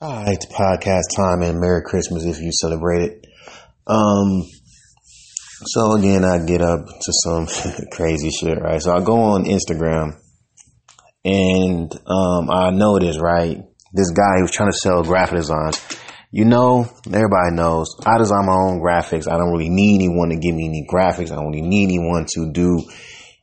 All right, it's podcast time and Merry Christmas if you celebrate it. Um, so again, I get up to some crazy shit, right? So I go on Instagram and, um, I notice, right? This guy who's trying to sell graphic designs. You know, everybody knows I design my own graphics. I don't really need anyone to give me any graphics. I don't really need anyone to do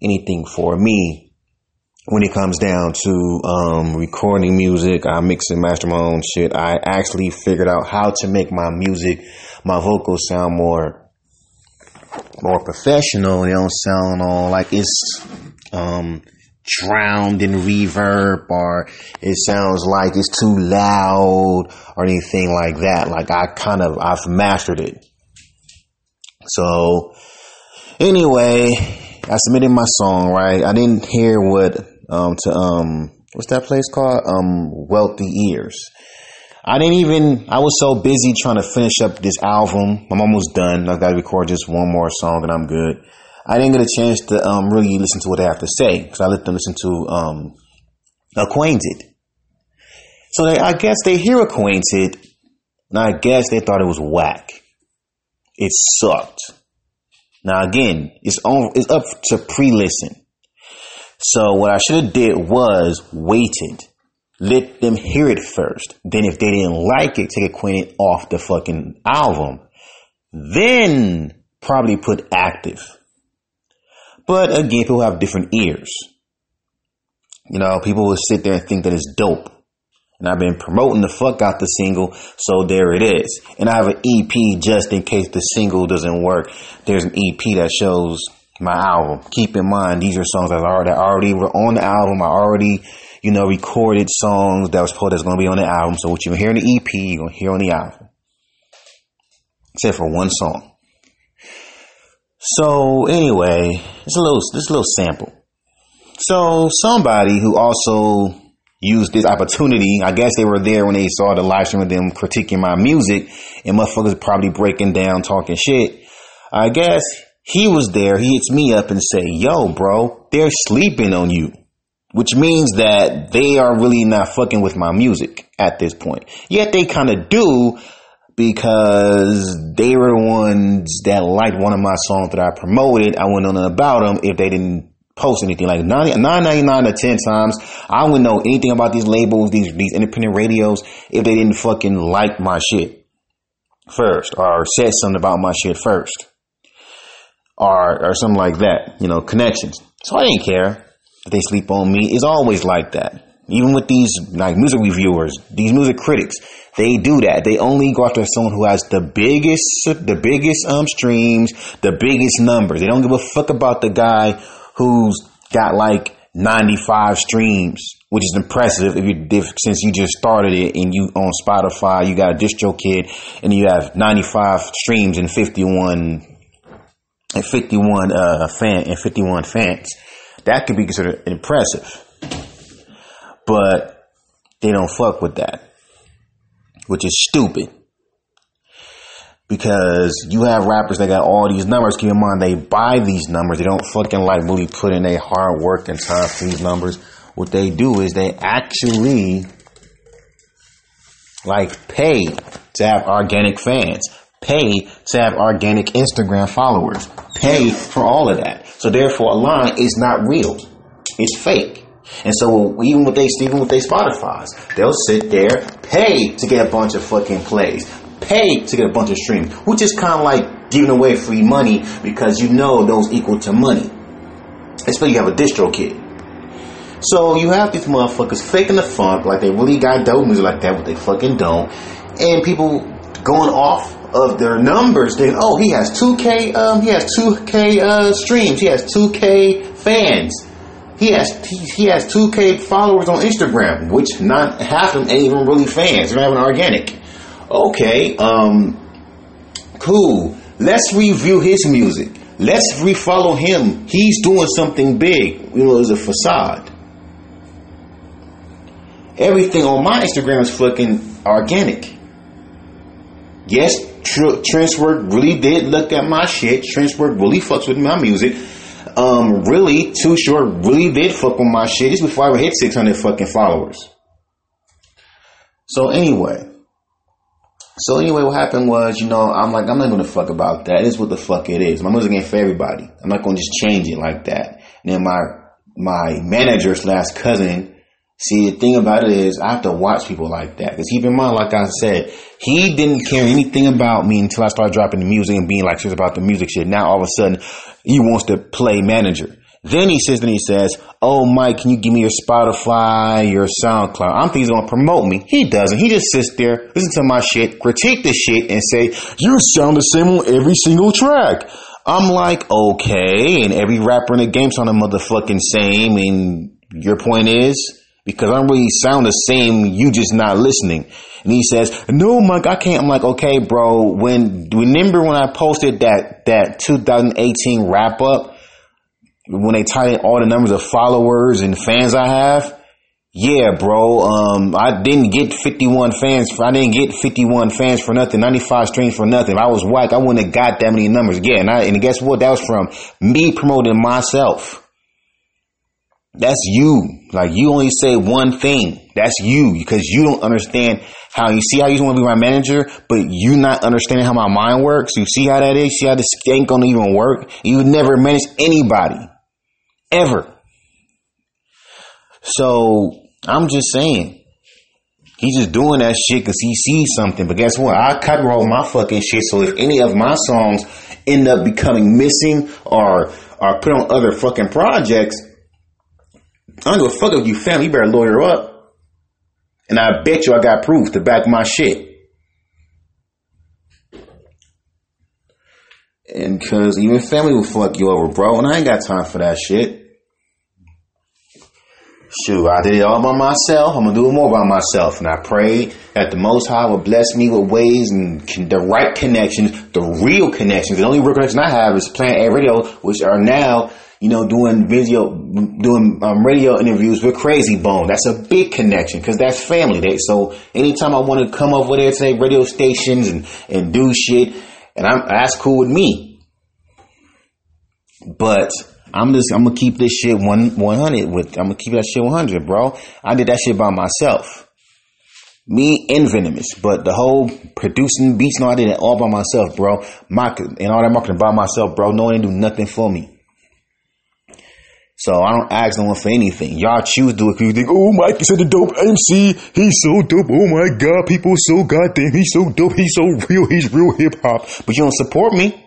anything for me when it comes down to um, recording music, I mix and master my own shit. I actually figured out how to make my music, my vocals sound more more professional. They don't sound all like it's um, drowned in reverb or it sounds like it's too loud or anything like that. Like I kind of I've mastered it. So anyway, I submitted my song, right? I didn't hear what um, to um, what's that place called? Um, Wealthy Ears. I didn't even. I was so busy trying to finish up this album. I'm almost done. I got to record just one more song and I'm good. I didn't get a chance to um, really listen to what they have to say because I let them listen to um, Acquainted. So they, I guess they hear Acquainted, and I guess they thought it was whack. It sucked. Now again, it's on. It's up to pre-listen. So what I should have did was waited. Let them hear it first. Then if they didn't like it, take acquainted off the fucking album. Then probably put active. But again, people have different ears. You know, people will sit there and think that it's dope. And I've been promoting the fuck out the single, so there it is. And I have an EP just in case the single doesn't work. There's an EP that shows my album. Keep in mind, these are songs that already, already were on the album. I already, you know, recorded songs that was supposed that's going to be on the album. So what you hear in the EP, you're going to hear on the album. Except for one song. So anyway, it's a little, this a little sample. So somebody who also used this opportunity, I guess they were there when they saw the live stream of them critiquing my music and motherfuckers probably breaking down, talking shit. I guess he was there. He hits me up and say, yo, bro, they're sleeping on you. Which means that they are really not fucking with my music at this point. Yet they kind of do because they were the ones that liked one of my songs that I promoted. I wouldn't know about them if they didn't post anything. Like 999 to 10 times, I wouldn't know anything about these labels, these, these independent radios, if they didn't fucking like my shit first or said something about my shit first or or something like that. You know, connections. So I didn't care that they sleep on me. It's always like that. Even with these like music reviewers, these music critics, they do that. They only go after someone who has the biggest, the biggest um streams, the biggest numbers. They don't give a fuck about the guy who's got like 95 streams, which is impressive if you if, since you just started it and you on Spotify, you got a DistroKid and you have 95 streams and 51 and 51 uh, fan and 51 fans. That could be considered impressive. But they don't fuck with that, which is stupid. Because you have rappers that got all these numbers. Keep in mind, they buy these numbers. They don't fucking like really put in a hard work and time for these numbers. What they do is they actually like pay to have organic fans pay to have organic Instagram followers, pay for all of that. So therefore, a line is not real; it's fake. And so even with they even with they Spotify's, they'll sit there, pay to get a bunch of fucking plays, pay to get a bunch of streams, which is kind of like giving away free money because you know those equal to money. Especially you have a DistroKid. So you have these motherfuckers faking the funk like they really got dope music like that, but they fucking don't. And people going off of their numbers, then oh, he has 2K, um, he has 2K uh, streams, he has 2K fans, he has he, he has 2K followers on Instagram, which not half of them ain't even really fans. They're not even organic. Okay, um, cool. Let's review his music. Let's refollow him. He's doing something big. You know, it's a facade. Everything on my Instagram is fucking organic. Yes, Tr- Trenchwork really did look at my shit. Trenchwork really fucks with my music. Um, really, Too Short really did fuck with my shit. This before I ever hit 600 fucking followers. So anyway, so anyway, what happened was, you know, I'm like, I'm not gonna fuck about that. It's what the fuck it is. My music ain't for everybody. I'm not gonna just change it like that. And then my my manager slash cousin See, the thing about it is, I have to watch people like that. Because keep in mind, like I said, he didn't care anything about me until I started dropping the music and being like serious about the music shit. Now all of a sudden, he wants to play manager. Then he says, then he says, "Oh, Mike, can you give me your Spotify, your SoundCloud?" I'm thinking he's gonna promote me. He doesn't. He just sits there, listen to my shit, critique the shit, and say, "You sound the same on every single track." I'm like, okay, and every rapper in the game sound the motherfucking same. And your point is, because I don't really sound the same. You just not listening. And he says, no, Mike, I can't. I'm like, okay, bro. When, remember when I posted that, that 2018 wrap up, when they tied in all the numbers of followers and fans I have? Yeah, bro. Um, I didn't get 51 fans. I didn't get 51 fans for nothing. 95 streams for nothing. If I was whack, I wouldn't have got that many numbers. Yeah, and, I, and guess what? That was from me promoting myself. That's you. Like you only say one thing. That's you because you don't understand how you see how you want to be my manager, but you not understanding how my mind works. You see how that is. See how this ain't gonna even work. You never manage anybody ever. So I'm just saying. He's just doing that shit because he sees something. But guess what? I cut roll my fucking shit. So if any of my songs end up becoming missing or are put on other fucking projects, I don't give a fuck if you family. You better lawyer up. And I bet you I got proof to back my shit. And cause even family will fuck you over, bro. And I ain't got time for that shit. Shoot, I did it all by myself. I'm gonna do it more by myself. And I pray that the Most High will bless me with ways and the right connections, the real connections. The only real connection I have is Planet A Radio, which are now you know, doing video, doing um, radio interviews with Krayzie Bone. That's a big connection because that's family. They, so anytime I want to come over there, say radio stations and, and do shit, and I'm, that's cool with me. But I'm just, I'm gonna keep this shit one, 100 with, I'm gonna keep that shit 100, bro. I did that shit by myself. Me and Venomous, but the whole producing beats, no, I did it all by myself, bro. Market and all that marketing by myself, bro. No one didn't do nothing for me. So I don't ask no one for anything. Y'all choose to do it because you think, oh, Mike is a dope MC. He's so dope. Oh my God, people so goddamn. He's so dope. He's so real. He's real hip hop. But you don't support me.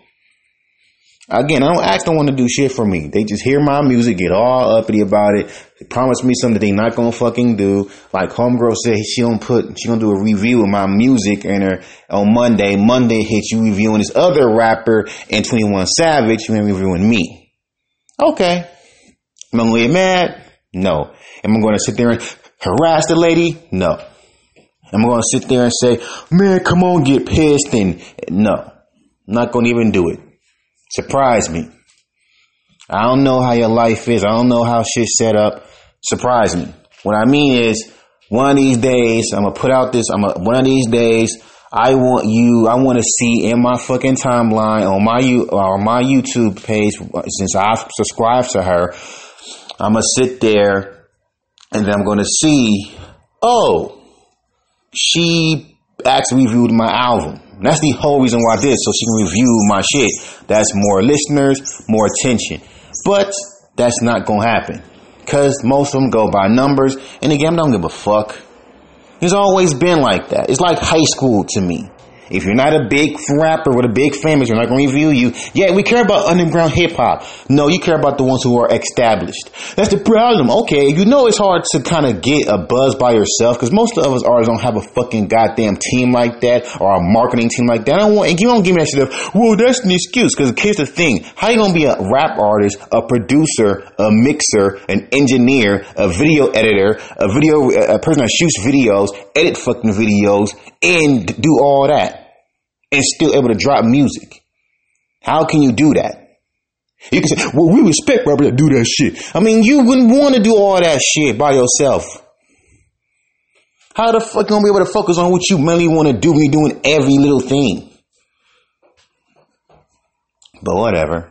Again, I don't ask no one to do shit for me. They just hear my music, get all uppity about it. They promise me something they not gonna fucking do. Like Homegirl said, she don't put, she gonna do a review of my music and her on Monday. Monday hits you reviewing this other rapper and 21 Savage, you ain't reviewing me. Okay. Am I going to get mad? No. Am I going to sit there and harass the lady? No. Am I going to sit there and say, man, come on, get pissed? And no, I'm not going to even do it. Surprise me. I don't know how your life is. I don't know how shit's set up. Surprise me. What I mean is, one of these days, I'm gonna put out this. I'm gonna, one of these days, I want you. I want to see in my fucking timeline on my on my YouTube page since I've subscribed to her. I'm going to sit there and then I'm going to see, oh, she actually reviewed my album. That's the whole reason why I did, so she can review my shit. That's more listeners, more attention. But that's not going to happen. Because most of them go by numbers. And again, I don't give a fuck. It's always been like that. It's like high school to me. If you're not a big rapper with a big famous, we're not going to review you. Yeah, we care about underground hip hop. No, you care about the ones who are established. That's the problem. Okay, you know it's hard to kind of get a buzz by yourself because most of us artists don't have a fucking goddamn team like that or a marketing team like that. I don't want, and you don't give me that shit of, well, that's an excuse because here's the thing. How you going to be a rap artist, a producer, a mixer, an engineer, a video editor, a video, a person that shoots videos, edit fucking videos, and do all that? And still able to drop music. How can you do that? You can say, well, we respect rappers that do that shit. I mean, you wouldn't want to do all that shit by yourself. How the fuck you gonna be able to focus on what you mainly want to do when you're doing every little thing? But whatever.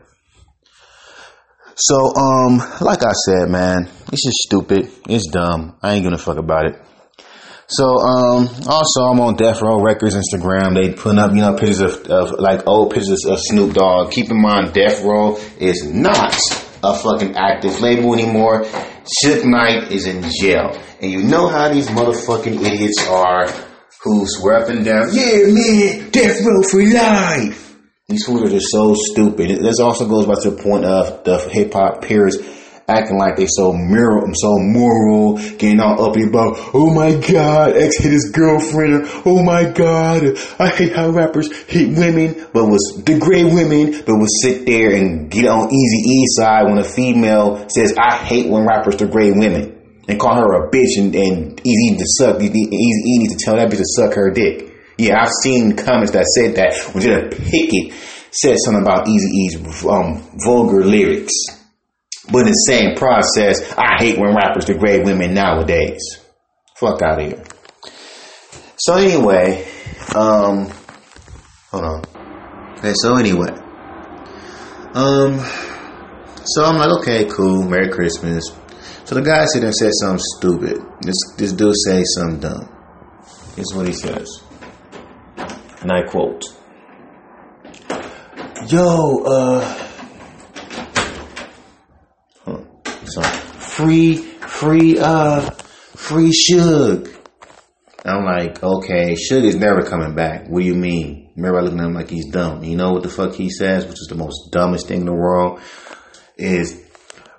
So, um, like I said, man, it's just stupid. It's dumb. I ain't gonna fuck about it. So, um, also I'm on Death Row Records Instagram. They put up, you know, pictures of, of like old pictures of Snoop Dogg. Keep in mind, Death Row is not a fucking active label anymore. Suge Knight is in jail. And you know how these motherfucking idiots are who swear up and down, yeah, man, Death Row for life. These fools are just so stupid. This also goes back to the point of the hip hop peers acting like they so moral, so moral, getting all uppy about, oh my god, ex hit his girlfriend, oh my god, I hate how rappers hate women, but was degrade women, but will sit there and get on Easy E side when a female says, I hate when rappers degrade women. And call her a bitch and, and Easy to suck, Easy E needs to tell that bitch to suck her dick. Yeah, I've seen comments that said that when Jada Pinkett said something about Eazy-E's um, vulgar lyrics. But in the same process, I hate when rappers degrade women nowadays. Fuck out of here. So anyway, um, hold on. Okay, so anyway, um, so I'm like, okay, cool, Merry Christmas. So the guy said and said something stupid. This this dude say something dumb. This is what he says, and I quote: "Yo, uh." Free, free, uh, free Suge. I'm like, okay, Suge is never coming back. What do you mean? Everybody looking at him like he's dumb. You know what the fuck he says, which is the most dumbest thing in the world, is,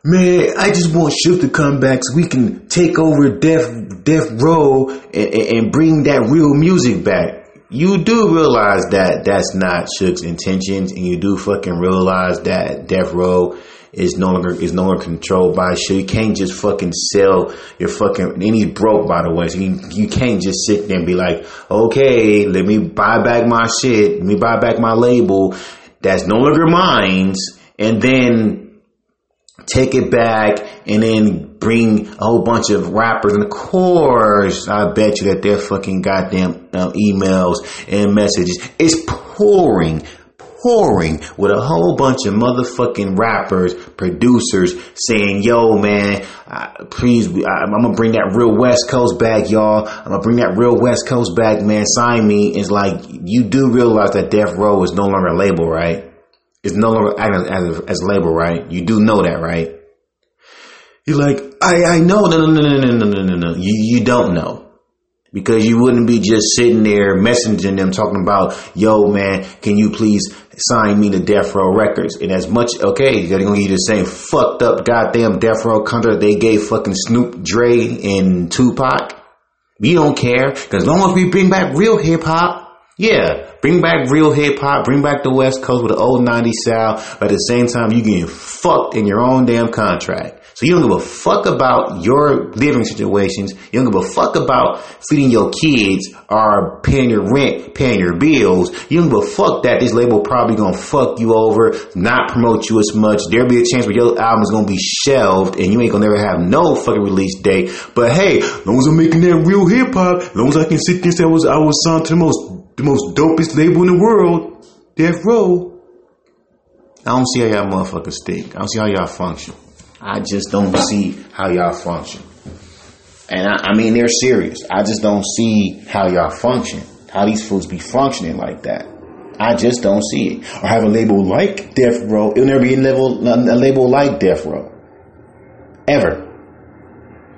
man, I just want Suge to come back so we can take over Death, Death Row and, and bring that real music back. You do realize that that's not Suge's intentions, and you do fucking realize that Death Row is no longer is no longer controlled by shit. You can't just fucking sell your fucking and he's broke by the way. So you, you can't just sit there and be like, okay, let me buy back my shit, let me buy back my label that's no longer mine, and then take it back and then bring a whole bunch of rappers. And of course, I bet you that their fucking goddamn uh, emails and messages is pouring pouring with a whole bunch of motherfucking rappers, producers saying, yo, man, uh, please, I, am gonna bring that real West Coast back, y'all. I'm gonna bring that real West Coast back, man. Sign me. It's like, you do realize that Death Row is no longer a label, right? It's no longer acting as, as, as a label, right? You do know that, right? You're like, I, I know. No, no, no, no, no, no, no, no, no. You, you don't know because you wouldn't be just sitting there messaging them talking about, yo, man, can you please sign me to Death Row Records? And as much, okay, they're going to give you the same fucked up goddamn Death Row contract they gave fucking Snoop Dre and Tupac. We don't care because as long as we bring back real hip hop, yeah, bring back real hip hop, bring back the West Coast with the old 90s style, but at the same time, you getting fucked in your own damn contract. So you don't give a fuck about your living situations. You don't give a fuck about feeding your kids or paying your rent, paying your bills. You don't give a fuck that this label probably gonna fuck you over, not promote you as much. There'll be a chance where your album is gonna be shelved and you ain't gonna never have no fucking release date. But hey, as long as I'm making that real hip hop, as long as I can sit there and say I was I was signed to the most the most dopest label in the world, Death Row. I don't see how y'all motherfuckers think. I don't see how y'all function. I just don't see how y'all function. And I, I, mean, they're serious. I just don't see how y'all function. How these fools be functioning like that. I just don't see it. Or have a label like Death Row. It'll never be a label, a label like Death Row. Ever.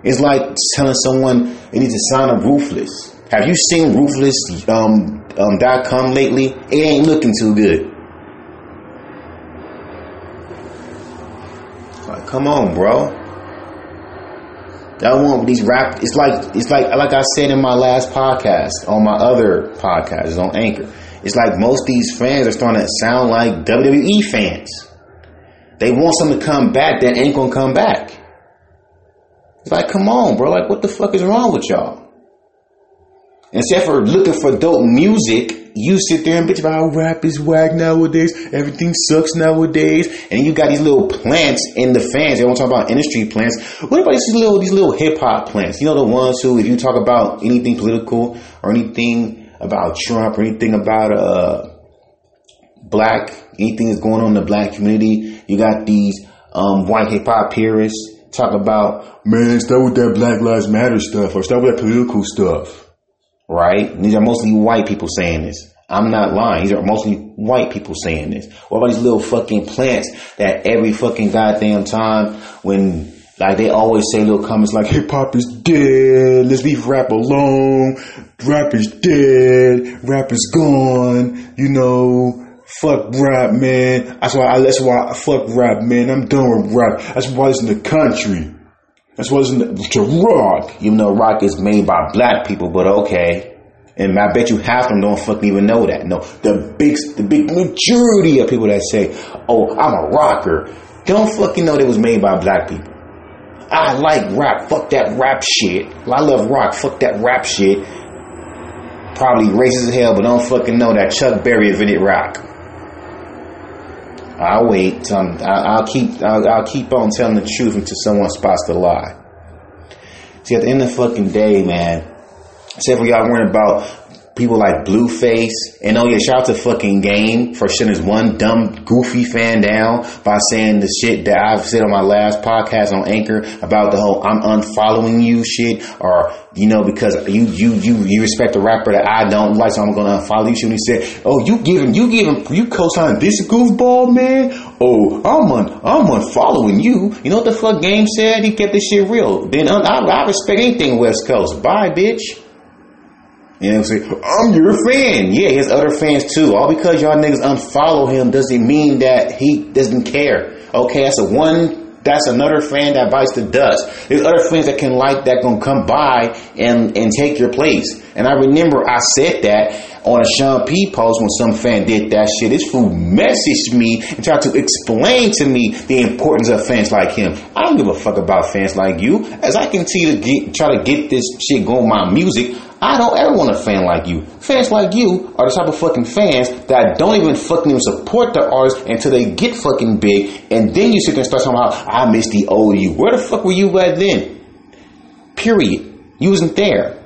It's like telling someone they need to sign a Ruthless. Have you seen Ruthless um, um, .com lately? It ain't looking too good. Come on, bro. Y'all want these rap? It's like it's like like I said in my last podcast on my other podcast it's on Anchor. It's like most these fans are starting to sound like WWE fans. They want something to come back that ain't gonna come back. It's like, come on, bro. Like, what the fuck is wrong with y'all? Instead for looking for dope music, you sit there and bitch about how rap is whack nowadays. Everything sucks nowadays. And you got these little plants in the fans. They want to talk about industry plants. What about these little these little hip hop plants? You know the ones who, if you talk about anything political or anything about Trump or anything about uh black, anything that's going on in the black community, you got these um, white hip hop purists talk about man, start with that Black Lives Matter stuff or start with that political stuff. Right? These are mostly white people saying this. I'm not lying. These are mostly white people saying this. What about these little fucking plants that every fucking goddamn time when like they always say little comments like hip hop is dead, let's leave rap alone, rap is dead, rap is gone, you know, fuck rap man. That's why I that's why I fuck rap man. I'm done with rap. That's why it's in the country. In the, to rock. Even though rock is made by black people, but okay. And I bet you half of them don't fucking even know that. No, the big, the big majority of people that say, "Oh, I'm a rocker," don't fucking know that it was made by black people. I like rap. Fuck that rap shit. I love rock. Fuck that rap shit. Probably racist as hell, but don't fucking know that Chuck Berry invented rock. I'll wait. Um, I'll keep. I'll, I'll keep on telling the truth until someone spots the lie. See, at the end of the fucking day, man, Except for y'all worrying about people like Blueface. And oh yeah, shout out to fucking Game for shutting this one dumb, goofy fan down by saying the shit that I've said on my last podcast on Anchor about the whole I'm unfollowing you shit or, you know, because you, you, you, you respect the rapper that I don't like, so I'm gonna unfollow you. And he said, oh, you him, you him, you co-sign this goofball, man? Oh, I'm un, I'm unfollowing you. You know what the fuck Game said? He kept this shit real. Then uh, I, I respect anything West Coast. Bye, bitch. You know what I'm saying? I'm your fan. Yeah, his other fans too. All because y'all niggas unfollow him doesn't mean that he doesn't care. Okay, that's a one that's another fan that bites the dust. There's other fans that can like that gonna come by and and take your place. And I remember I said that on a Sean P post when some fan did that shit. This fool messaged me and tried to explain to me the importance of fans like him. I don't give a fuck about fans like you. As I continue to get try to get this shit going my music, I don't ever want a fan like you. Fans like you are the type of fucking fans that don't even fucking even support the artist until they get fucking big, and then you sit there and start talking about, I miss the old you. Where the fuck were you at then? Period. You wasn't there.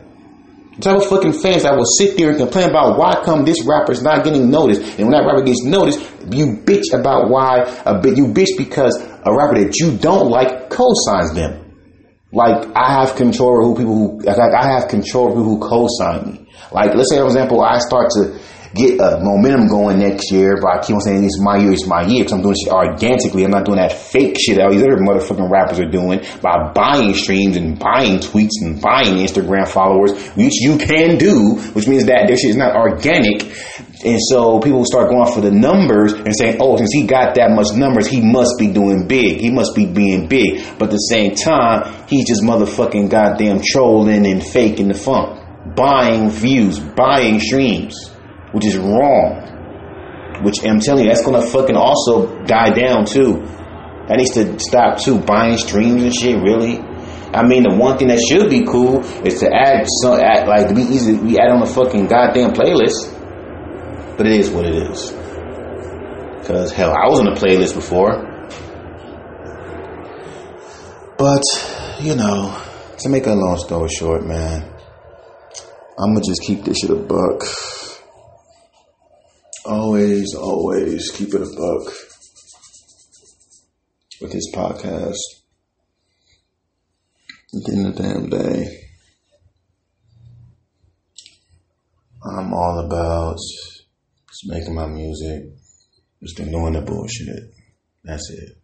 The type of fucking fans that will sit there and complain about why come this rapper is not getting noticed, and when that rapper gets noticed, you bitch about why a bit you bitch because a rapper that you don't like co-signs them. Like I have control over who people who like I have control over who co-sign me. Like let's say for example, I start to get a momentum going next year, but I keep on saying it's my year, it's my year, because I'm doing shit organically. I'm not doing that fake shit that all these other motherfucking rappers are doing by buying streams and buying tweets and buying Instagram followers, which you can do, which means that their shit is not organic. And so people start going for the numbers and saying, oh, since he got that much numbers, he must be doing big. He must be being big. But at the same time, he's just motherfucking goddamn trolling and faking the funk. Buying views, buying streams, which is wrong. Which I'm telling you, that's gonna fucking also die down too. That needs to stop too. Buying streams and shit, really. I mean, the one thing that should be cool is to add some, add, like to be easy, we add on a fucking goddamn playlist. But it is what it is. Because, hell, I was on a playlist before. But, you know, to make a long story short, man, I'm to just keep this shit a buck. Always, always keep it a buck with this podcast. At the end of the damn day, I'm all about just making my music, just ignoring the bullshit. That's it.